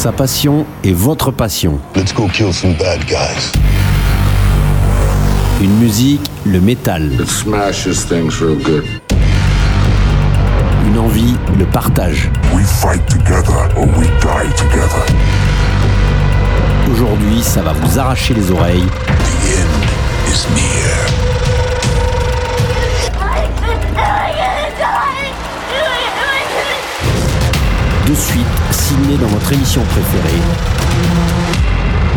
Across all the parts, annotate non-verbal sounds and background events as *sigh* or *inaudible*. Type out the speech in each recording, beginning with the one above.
Sa passion est votre passion. Let's go kill some bad guys. Une musique, le métal. It smashes things real good. Une envie, le partage. We fight together or we die together. Aujourd'hui, ça va vous arracher les oreilles. The end is near. De suite, dans votre émission préférée.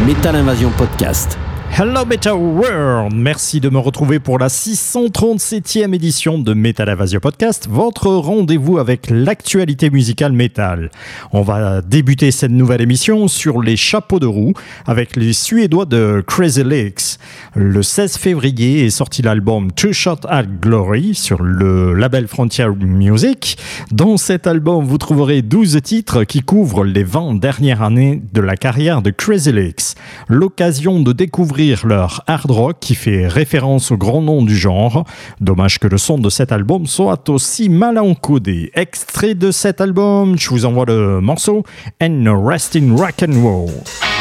Metal Invasion Podcast. Hello Metal World, merci de me retrouver pour la 637e édition de Metal Invasion Podcast, votre rendez-vous avec l'actualité musicale métal. On va débuter cette nouvelle émission sur les chapeaux de roue avec les Suédois de Crazy Legs. Le 16 février est sorti l'album Two Shot at Glory sur le label Frontier Music. Dans cet album, vous trouverez 12 titres qui couvrent les 20 dernières années de la carrière de Crazy Legs. L'occasion de découvrir leur hard rock qui fait référence au grand nom du genre. Dommage que le son de cet album soit aussi mal encodé. Extrait de cet album, je vous envoie le morceau And Rest in Rock and Roll.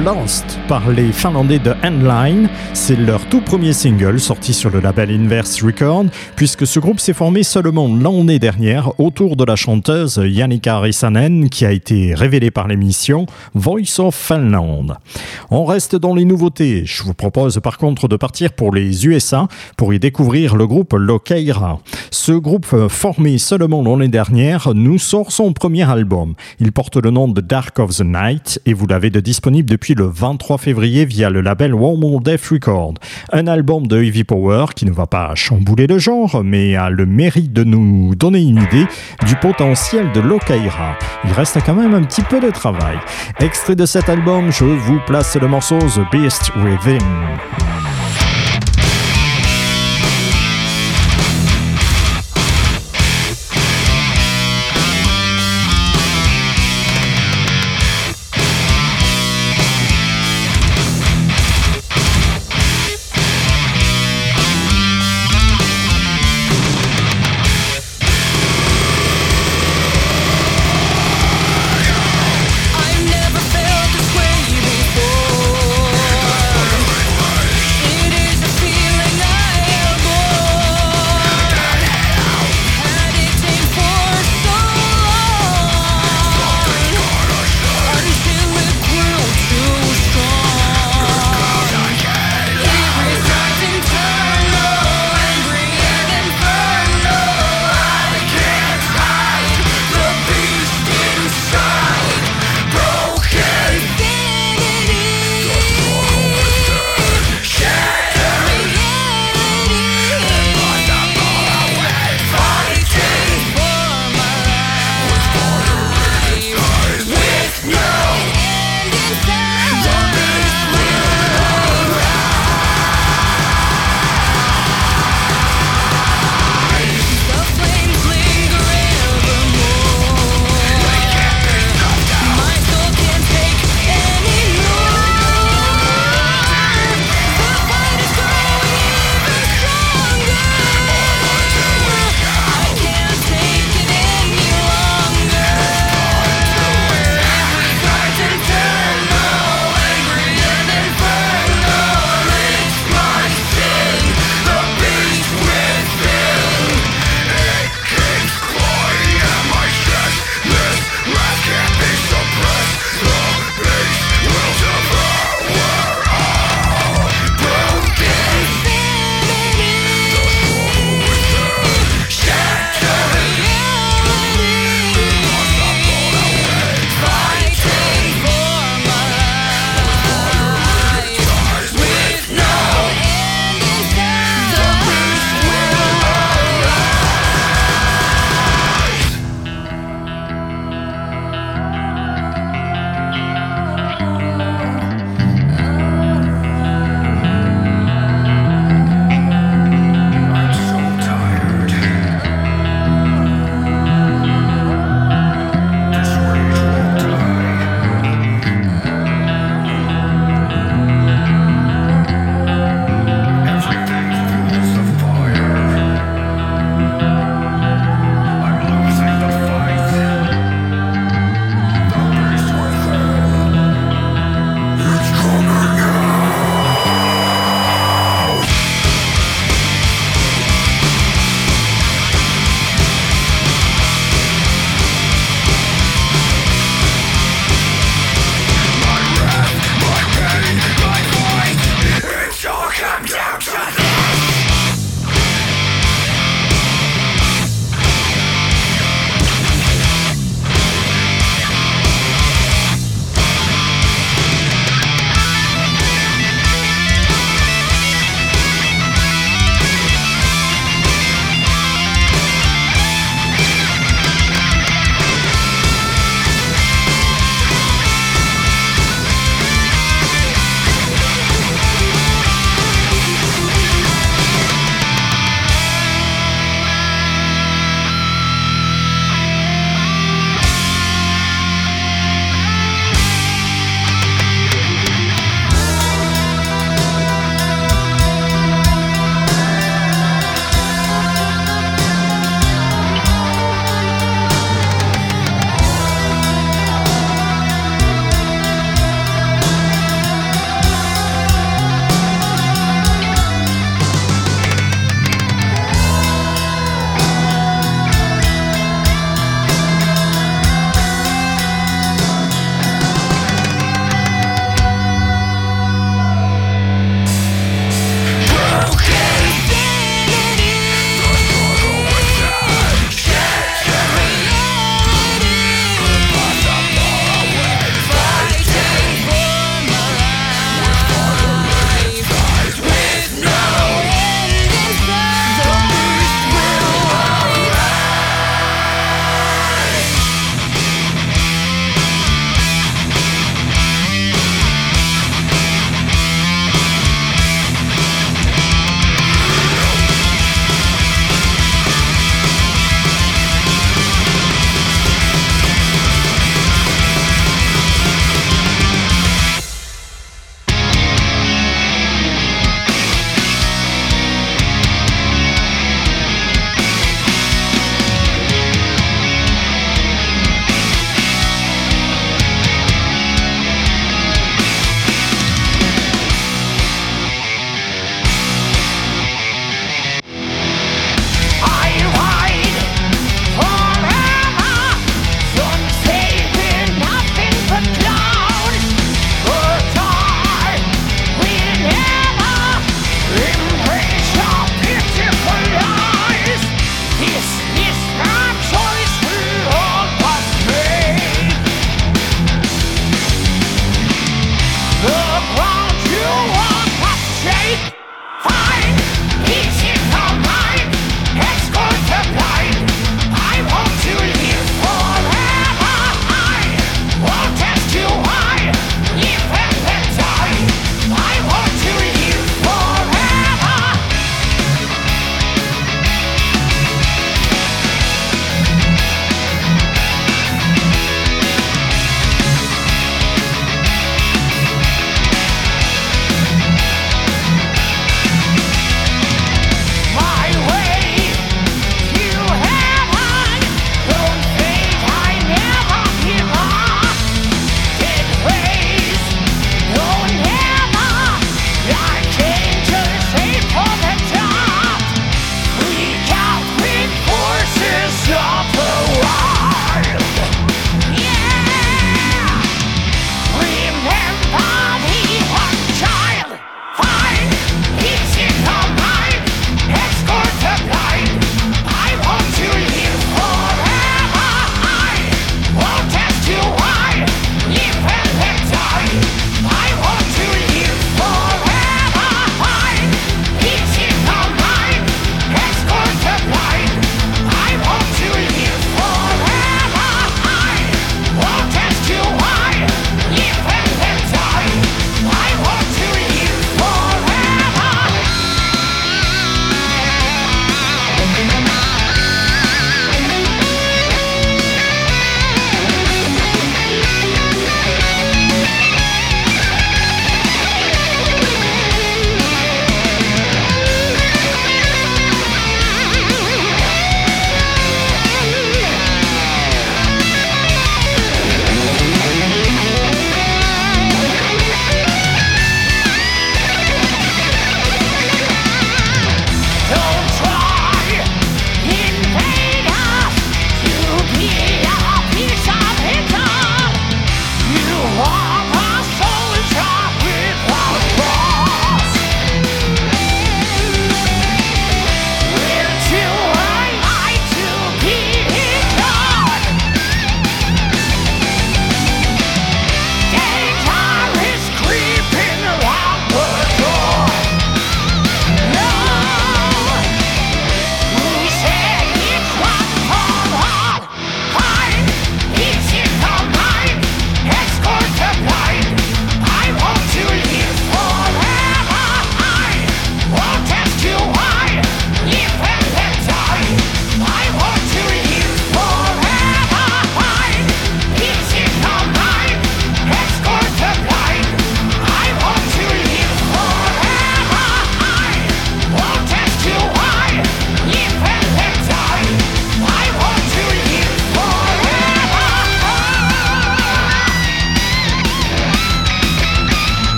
Lance par les Finlandais de Handline. C'est leur tout premier single sorti sur le label Inverse Record, puisque ce groupe s'est formé seulement l'année dernière autour de la chanteuse Yannicka Rissanen, qui a été révélée par l'émission Voice of Finland. On reste dans les nouveautés. Je vous propose par contre de partir pour les USA pour y découvrir le groupe Lokeira. Ce groupe euh, formé seulement l'année dernière nous sort son premier album. Il porte le nom de Dark of the Night et vous l'avez de disponible depuis le 23 février via le label Warm Death Record. Un album de Heavy Power qui ne va pas chambouler le genre mais a le mérite de nous donner une idée du potentiel de Lokaira. Il reste quand même un petit peu de travail. Extrait de cet album, je vous place le morceau The Beast Within.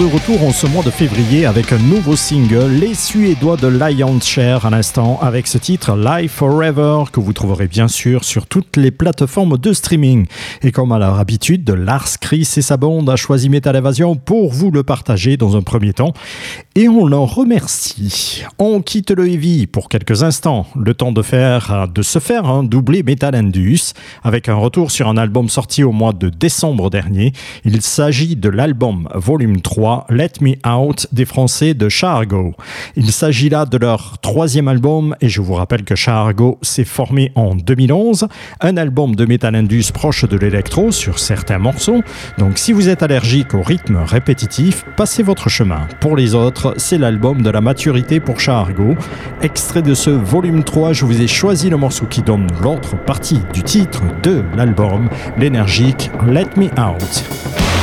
De retour en ce mois de février avec un nouveau single, les Suédois de Lion's Share à l'instant, avec ce titre Life Forever que vous trouverez bien sûr sur toutes les plateformes de streaming. Et comme à leur habitude, Lars Chris et sa bande a choisi Metal Evasion pour vous le partager dans un premier temps. Et on l'en remercie. On quitte le Heavy pour quelques instants, le temps de, faire, de se faire un doublé Metal Indus, avec un retour sur un album sorti au mois de décembre dernier. Il s'agit de l'album volume 3 Let Me Out des Français de Chargo. Il s'agit là de leur troisième album et je vous rappelle que Chargo s'est formé en 2011, un album de Metal Indus proche de l'électro sur certains morceaux. Donc si vous êtes allergique au rythme répétitif, passez votre chemin. Pour les autres, c'est l'album de la maturité pour Chargo. Extrait de ce volume 3, je vous ai choisi le morceau qui donne l'autre partie du titre de l'album, l'énergique Let Me Out.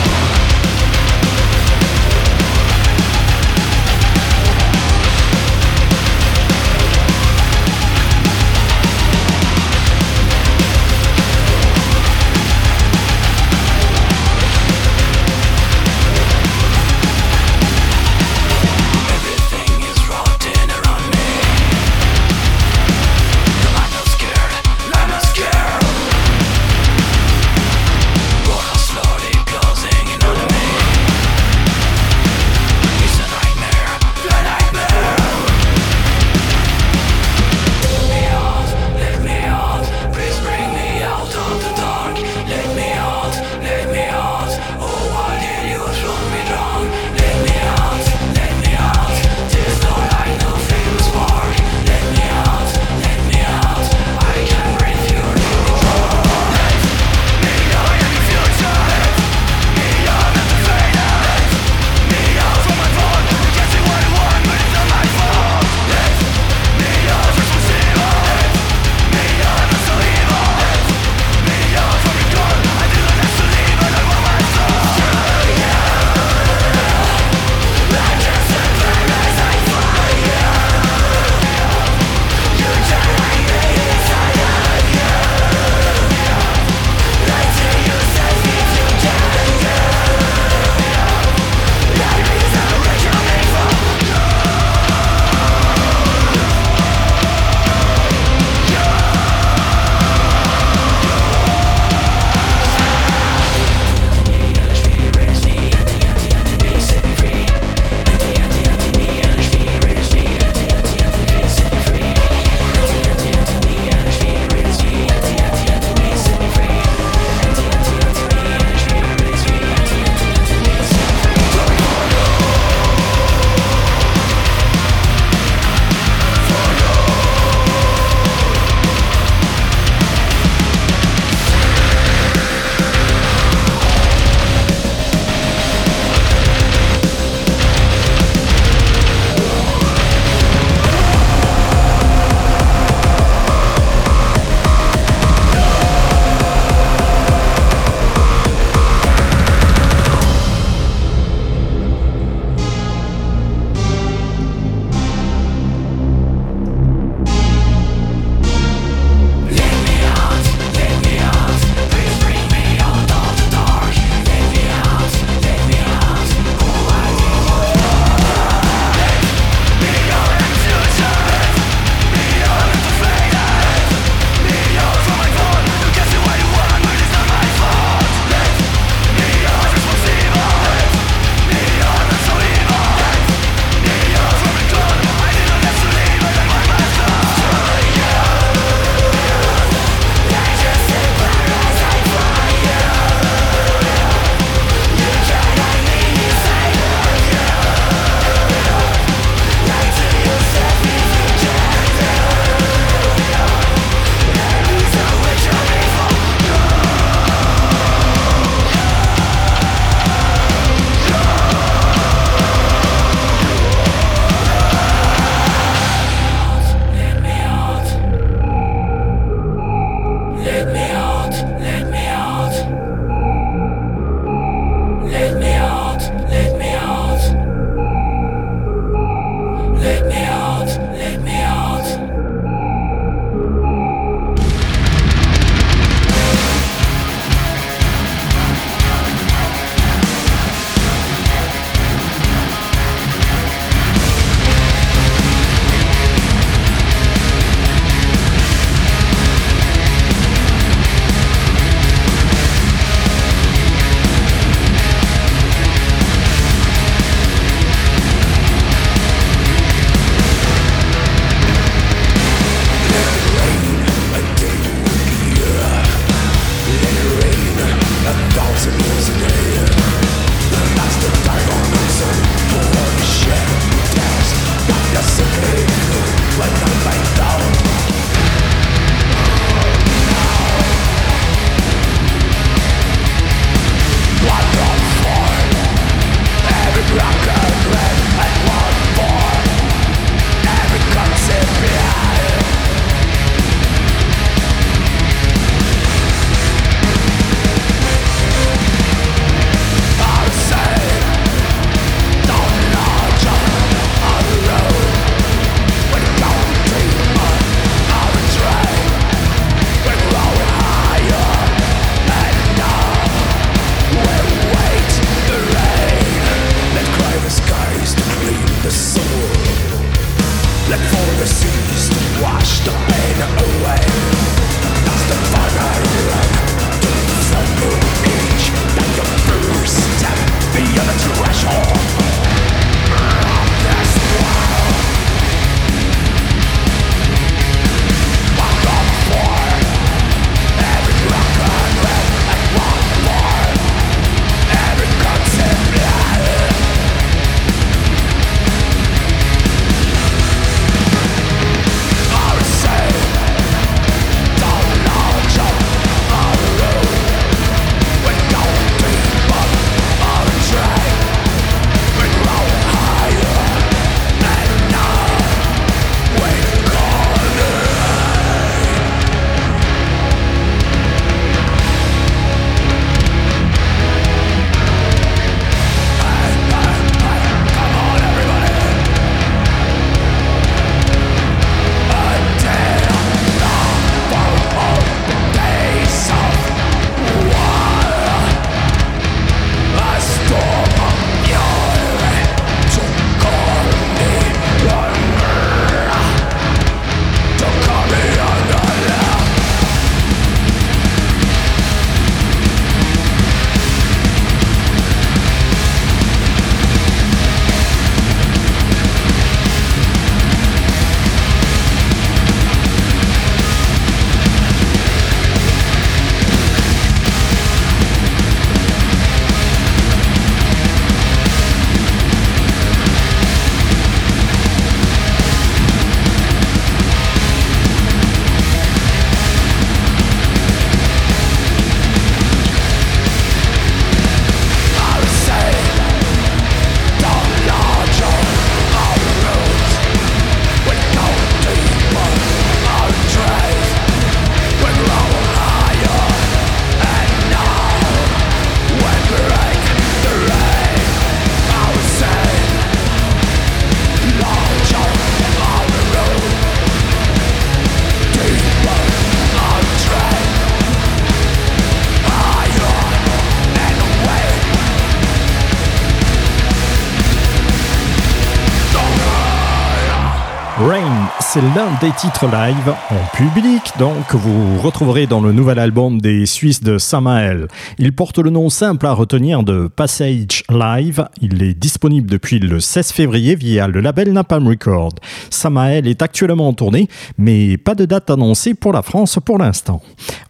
L'un des titres live en public, donc que vous retrouverez dans le nouvel album des Suisses de Samael. Il porte le nom simple à retenir de Passage Live. Il est disponible depuis le 16 février via le label Napalm Record. Samael est actuellement en tournée, mais pas de date annoncée pour la France pour l'instant.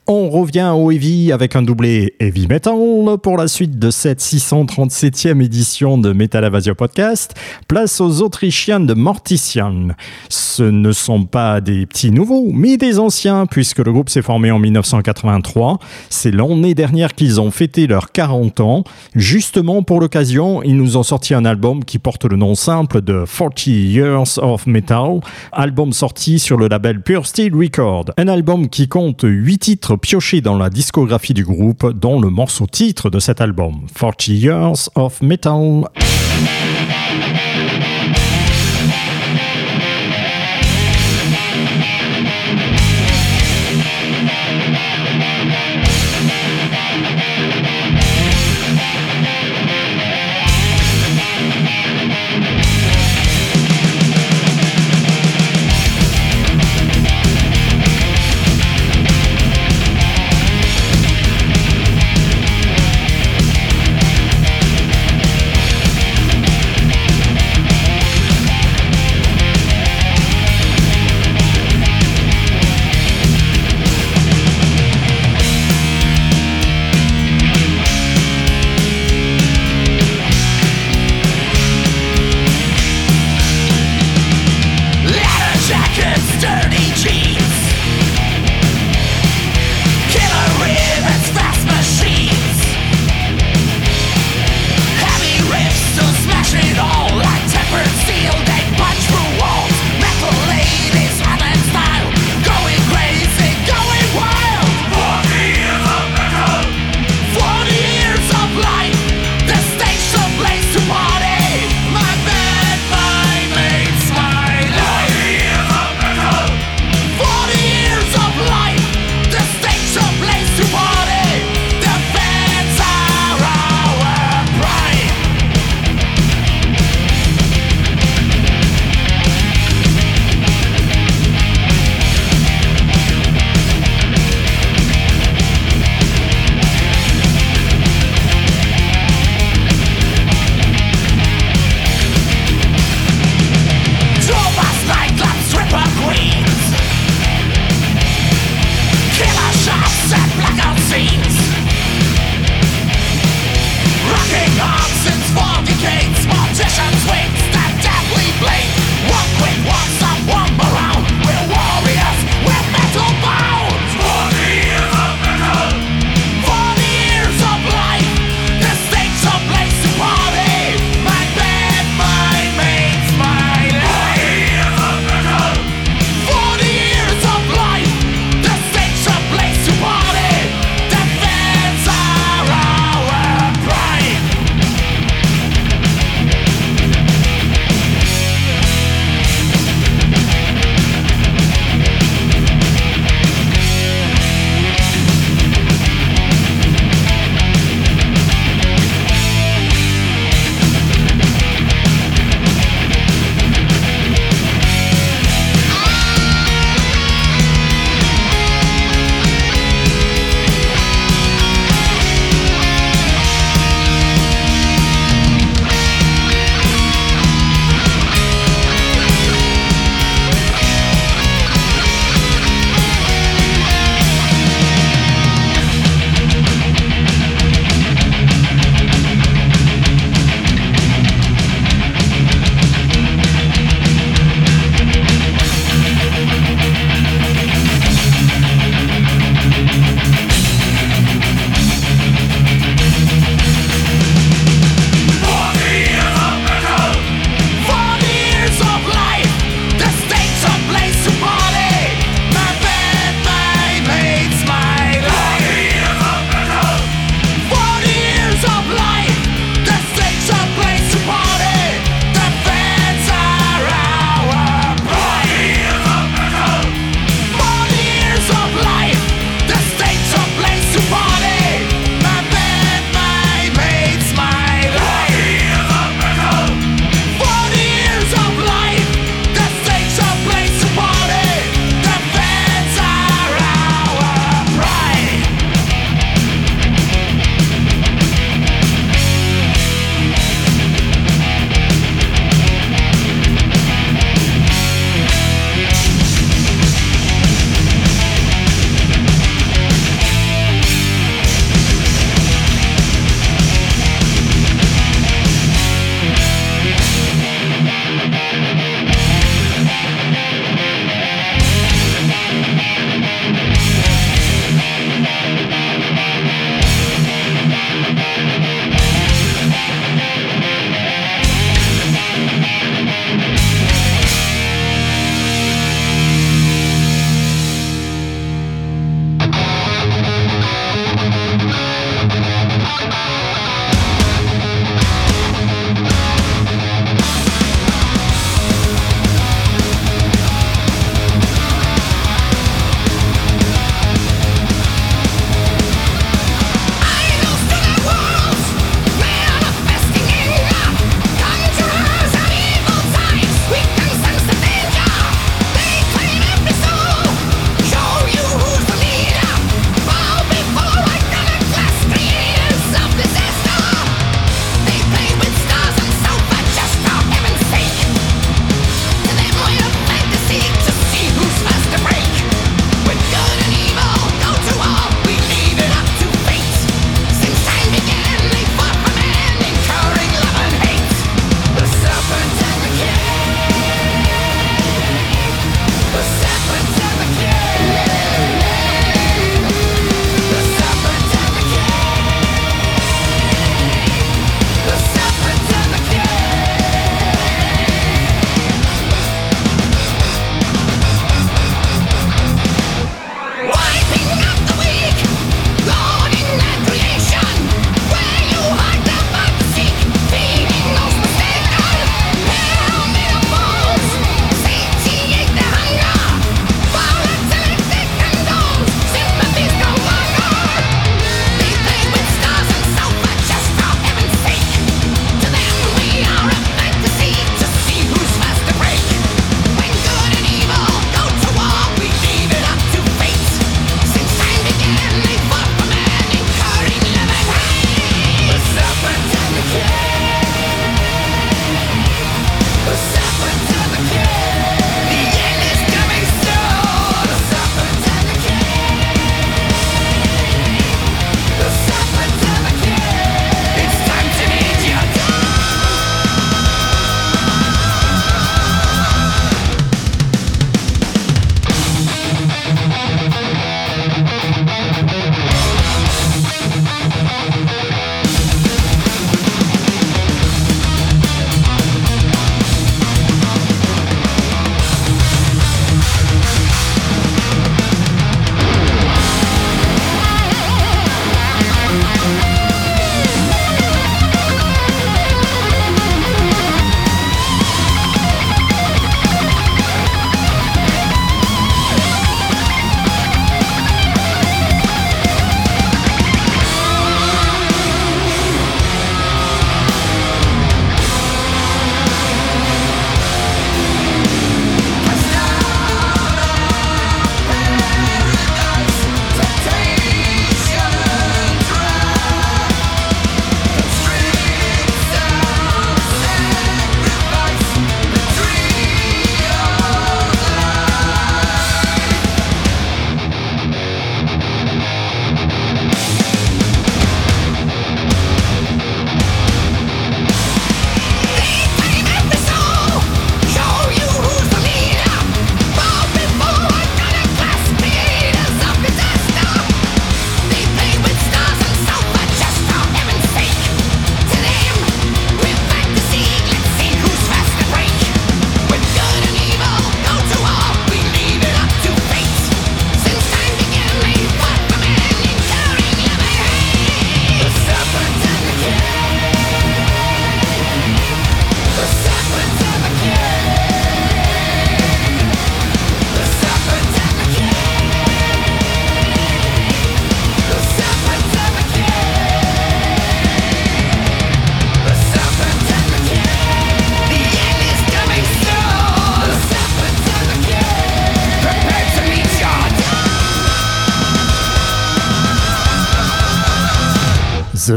On revient au Heavy avec un doublé Heavy Metal pour la suite de cette 637e édition de Metal Avasia Podcast. Place aux Autrichiens de Mortician. Ce ne sont pas des petits nouveaux, mais des anciens, puisque le groupe s'est formé en 1983. C'est l'année dernière qu'ils ont fêté leurs 40 ans. Justement, pour l'occasion, ils nous ont sorti un album qui porte le nom simple de 40 Years of Metal, album sorti sur le label Pure Steel Record. Un album qui compte 8 titres piochés dans la discographie du groupe, dont le morceau titre de cet album, 40 Years of Metal.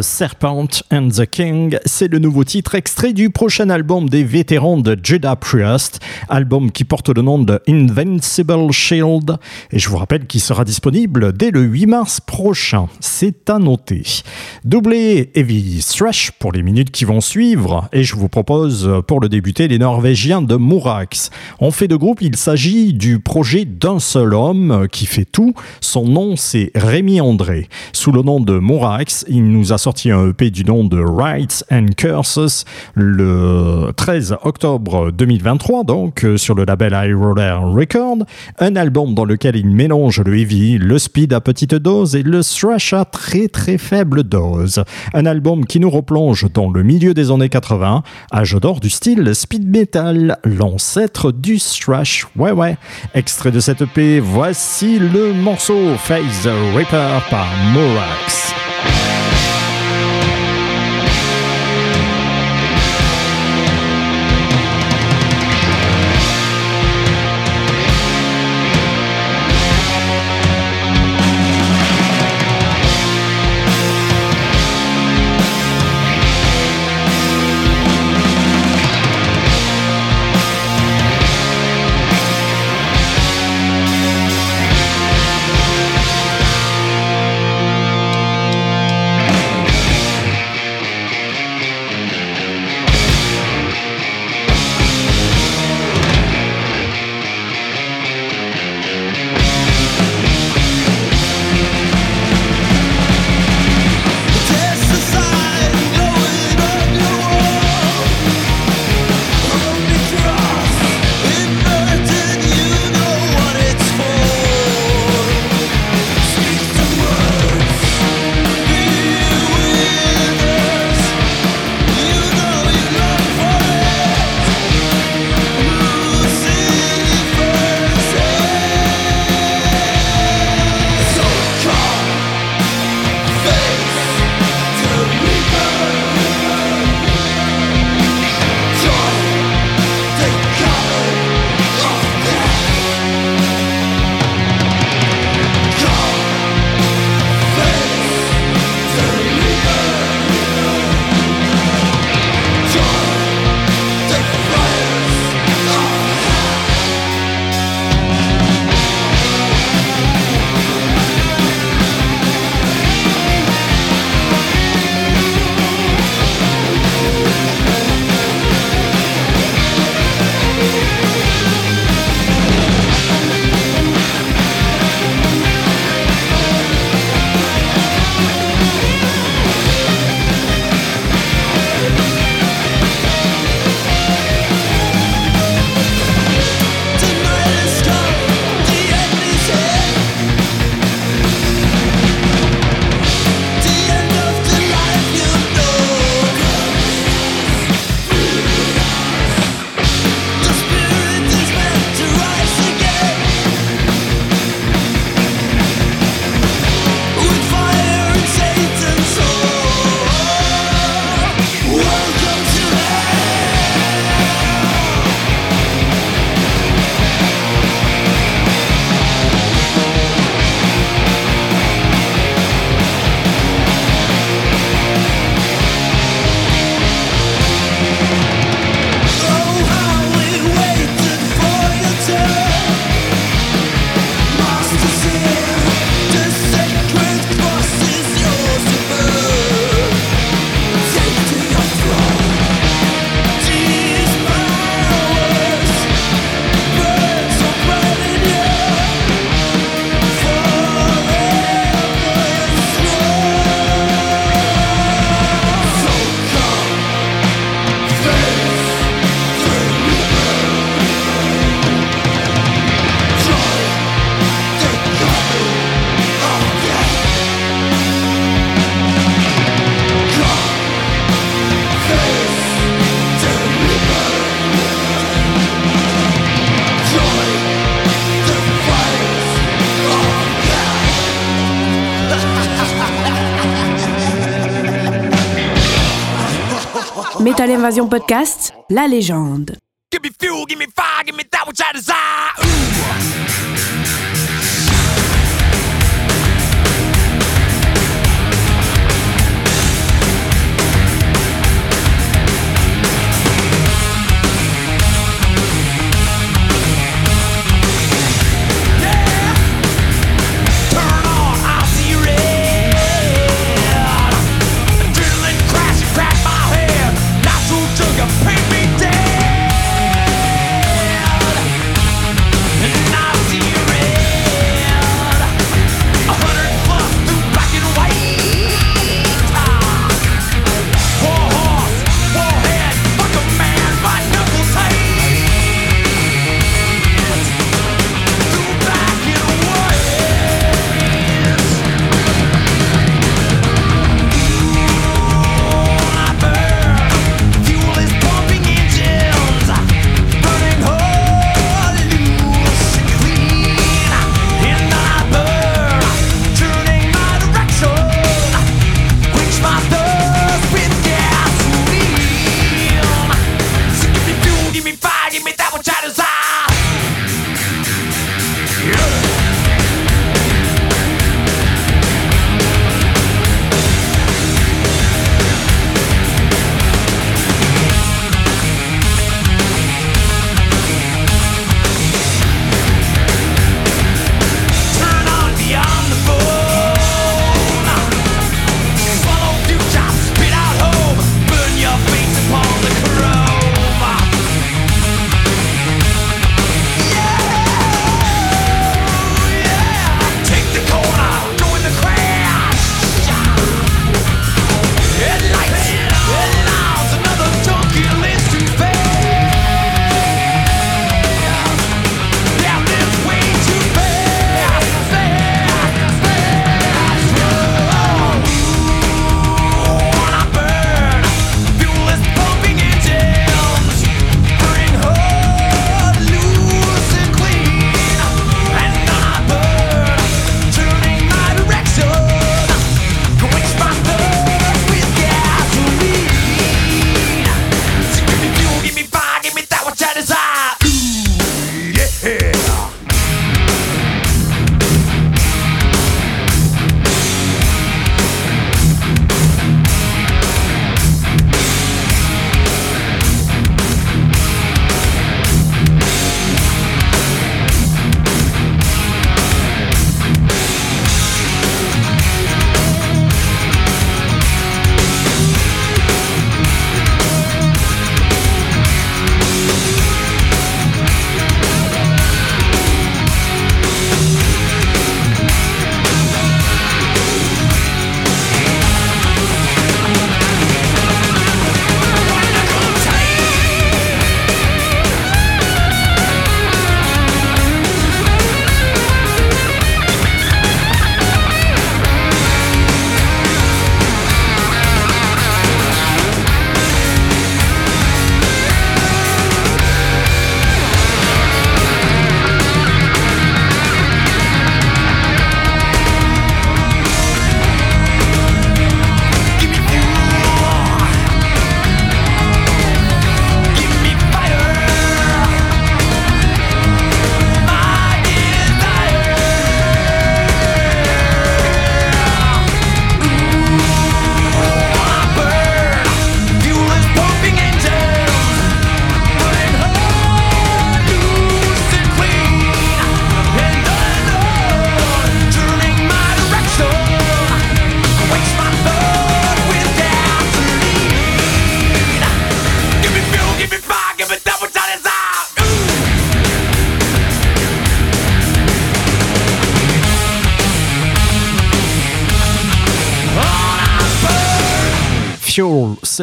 those Serpent and the King, c'est le nouveau titre extrait du prochain album des vétérans de Judah Priest, album qui porte le nom de Invincible Shield, et je vous rappelle qu'il sera disponible dès le 8 mars prochain. C'est à noter. Doublé Heavy Thrash pour les minutes qui vont suivre, et je vous propose pour le débuter les Norvégiens de Mourax. En fait de groupe, il s'agit du projet d'un seul homme qui fait tout. Son nom c'est Rémi André. Sous le nom de Mourax, il nous a sorti un EP du nom de Rights and Curses le 13 octobre 2023, donc euh, sur le label High Roller Record. Un album dans lequel il mélange le heavy, le speed à petite dose et le thrash à très très faible dose. Un album qui nous replonge dans le milieu des années 80, âge d'or du style speed metal, l'ancêtre du thrash. Ouais ouais. Extrait de cette EP, voici le morceau the Reaper par Morax. Metal Invasion Podcast, la légende. Give me fuel, give me fire, give me that which I desire. Ooh.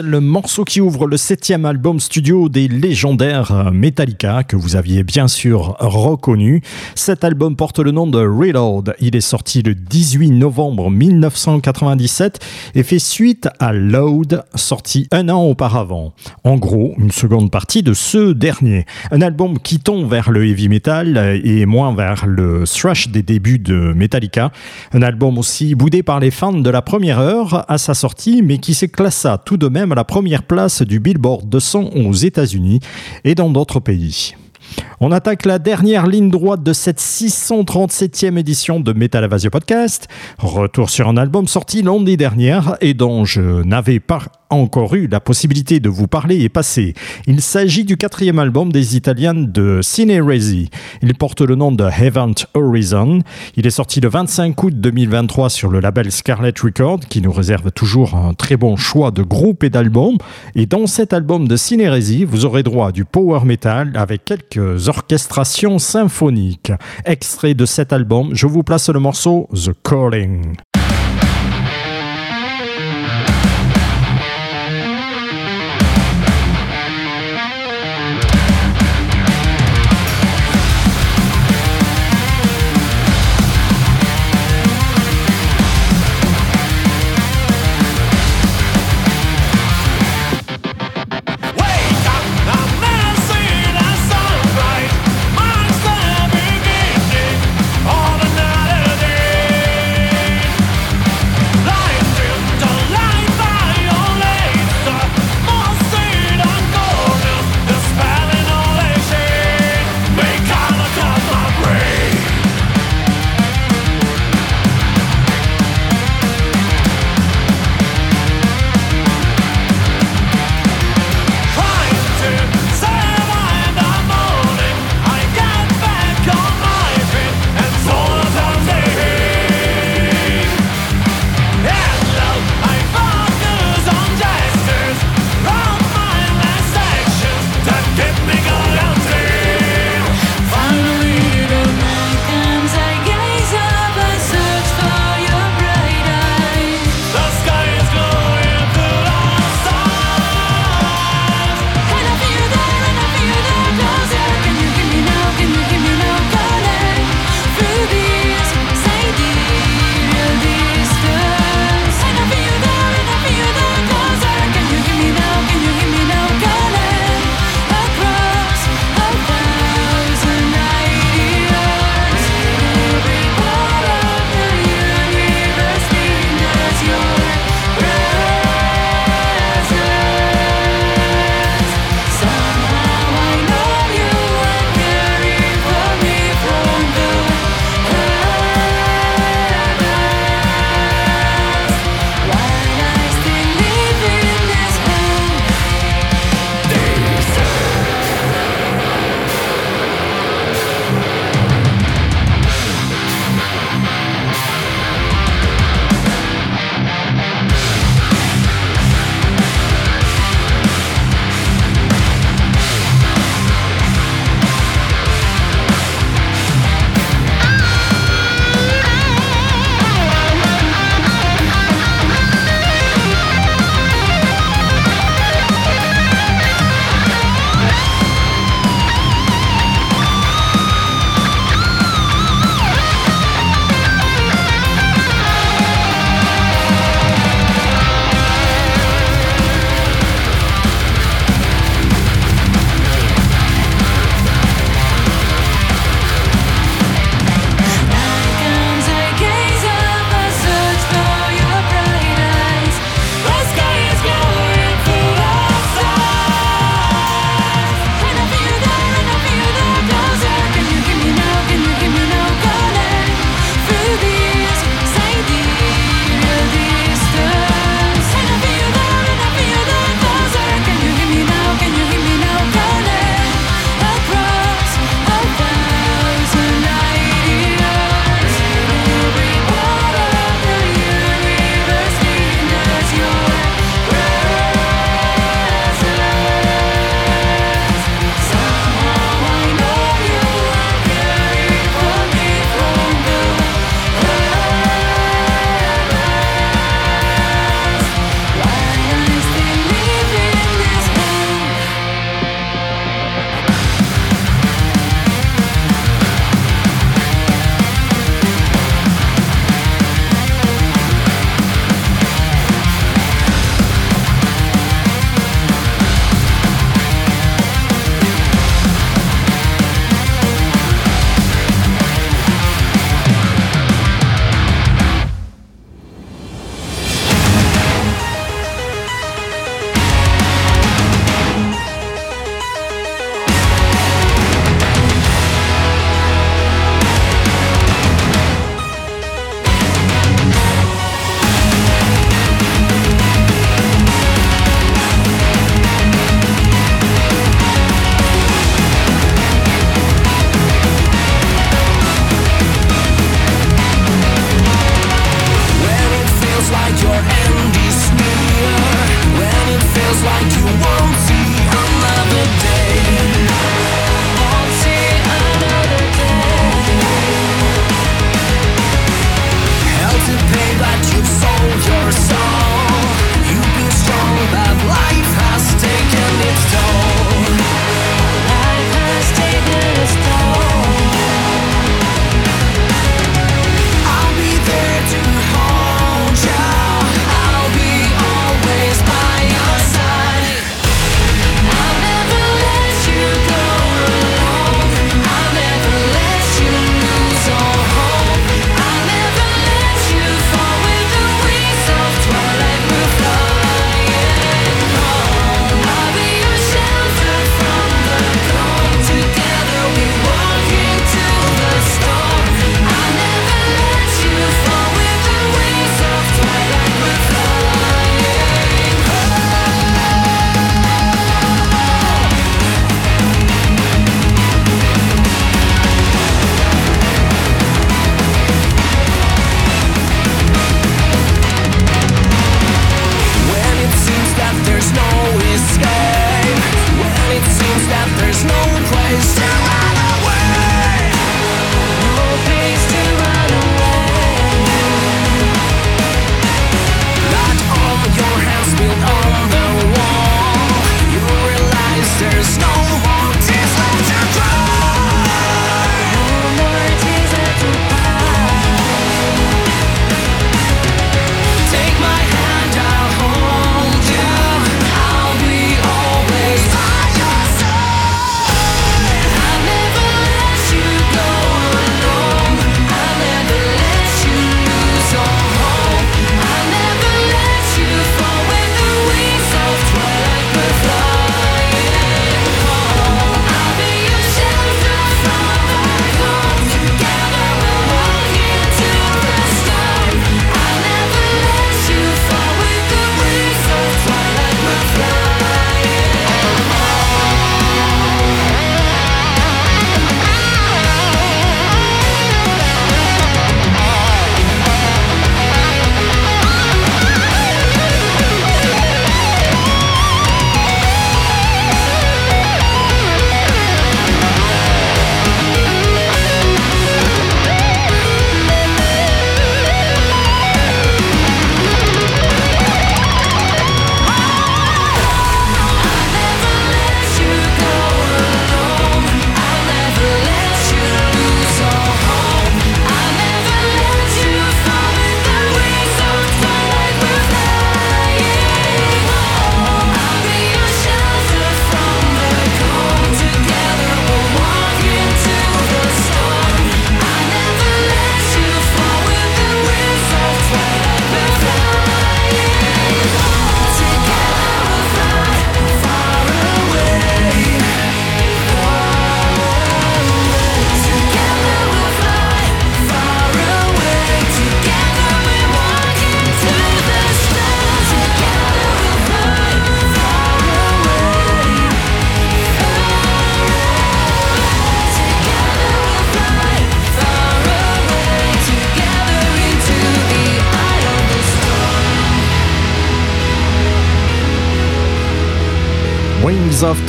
Le morceau qui ouvre le septième album studio des légendaires Metallica que vous aviez bien sûr reconnu. Cet album porte le nom de Reload. Il est sorti le 18 novembre 1997 et fait suite à Load, sorti un an auparavant. En gros, une seconde partie de ce dernier. Un album qui tombe vers le heavy metal et moins vers le thrash des débuts de Metallica. Un album aussi boudé par les fans de la première heure à sa sortie, mais qui s'est classa tout de même à la première place du Billboard 200 aux États-Unis et dans d'autres pays. On attaque la dernière ligne droite de cette 637e édition de Metal Avasio Podcast. Retour sur un album sorti l'année dernière et dont je n'avais pas encore eu la possibilité de vous parler et passer. Il s'agit du quatrième album des Italiennes de Cine Resi. Il porte le nom de Heaven Horizon. Il est sorti le 25 août 2023 sur le label Scarlet Record qui nous réserve toujours un très bon choix de groupes et d'albums. Et dans cet album de Cine Resi, vous aurez droit à du power metal avec quelques orchestrations symphoniques. Extrait de cet album, je vous place le morceau The Calling.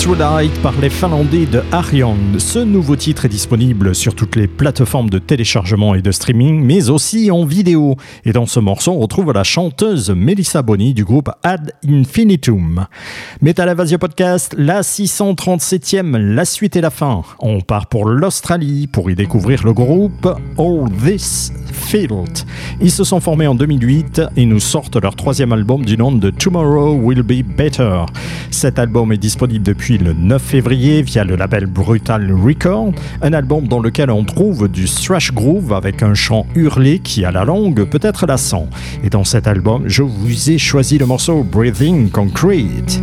Par les Finlandais de Arion. Ce nouveau titre est disponible sur toutes les plateformes de téléchargement et de streaming, mais aussi en vidéo. Et dans ce morceau, on retrouve la chanteuse Melissa Boni du groupe Ad Infinitum. Metal Avasia Podcast, la 637e, la suite et la fin. On part pour l'Australie pour y découvrir le groupe All This Field. Ils se sont formés en 2008 et nous sortent leur troisième album du nom de Tomorrow Will Be Better. Cet album est disponible depuis le 9 février via le label Brutal Record, un album dans lequel on trouve du thrash groove avec un chant hurlé qui à la longue peut être lassant. Et dans cet album, je vous ai choisi le morceau Breathing Concrete.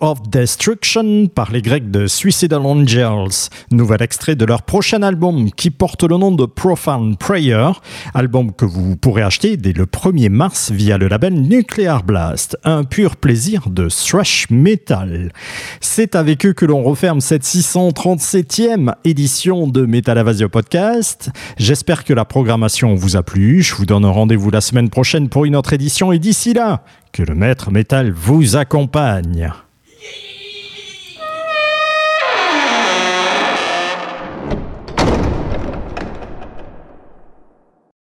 Of Destruction par les Grecs de Suicidal Angels, nouvel extrait de leur prochain album qui porte le nom de Profane Prayer, album que vous pourrez acheter dès le 1er mars via le label Nuclear Blast, un pur plaisir de thrash metal. C'est avec eux que l'on referme cette 637e édition de Metal Avasio Podcast. J'espère que la programmation vous a plu, je vous donne rendez-vous la semaine prochaine pour une autre édition et d'ici là, que le maître métal vous accompagne. Yeah, *laughs* yeah.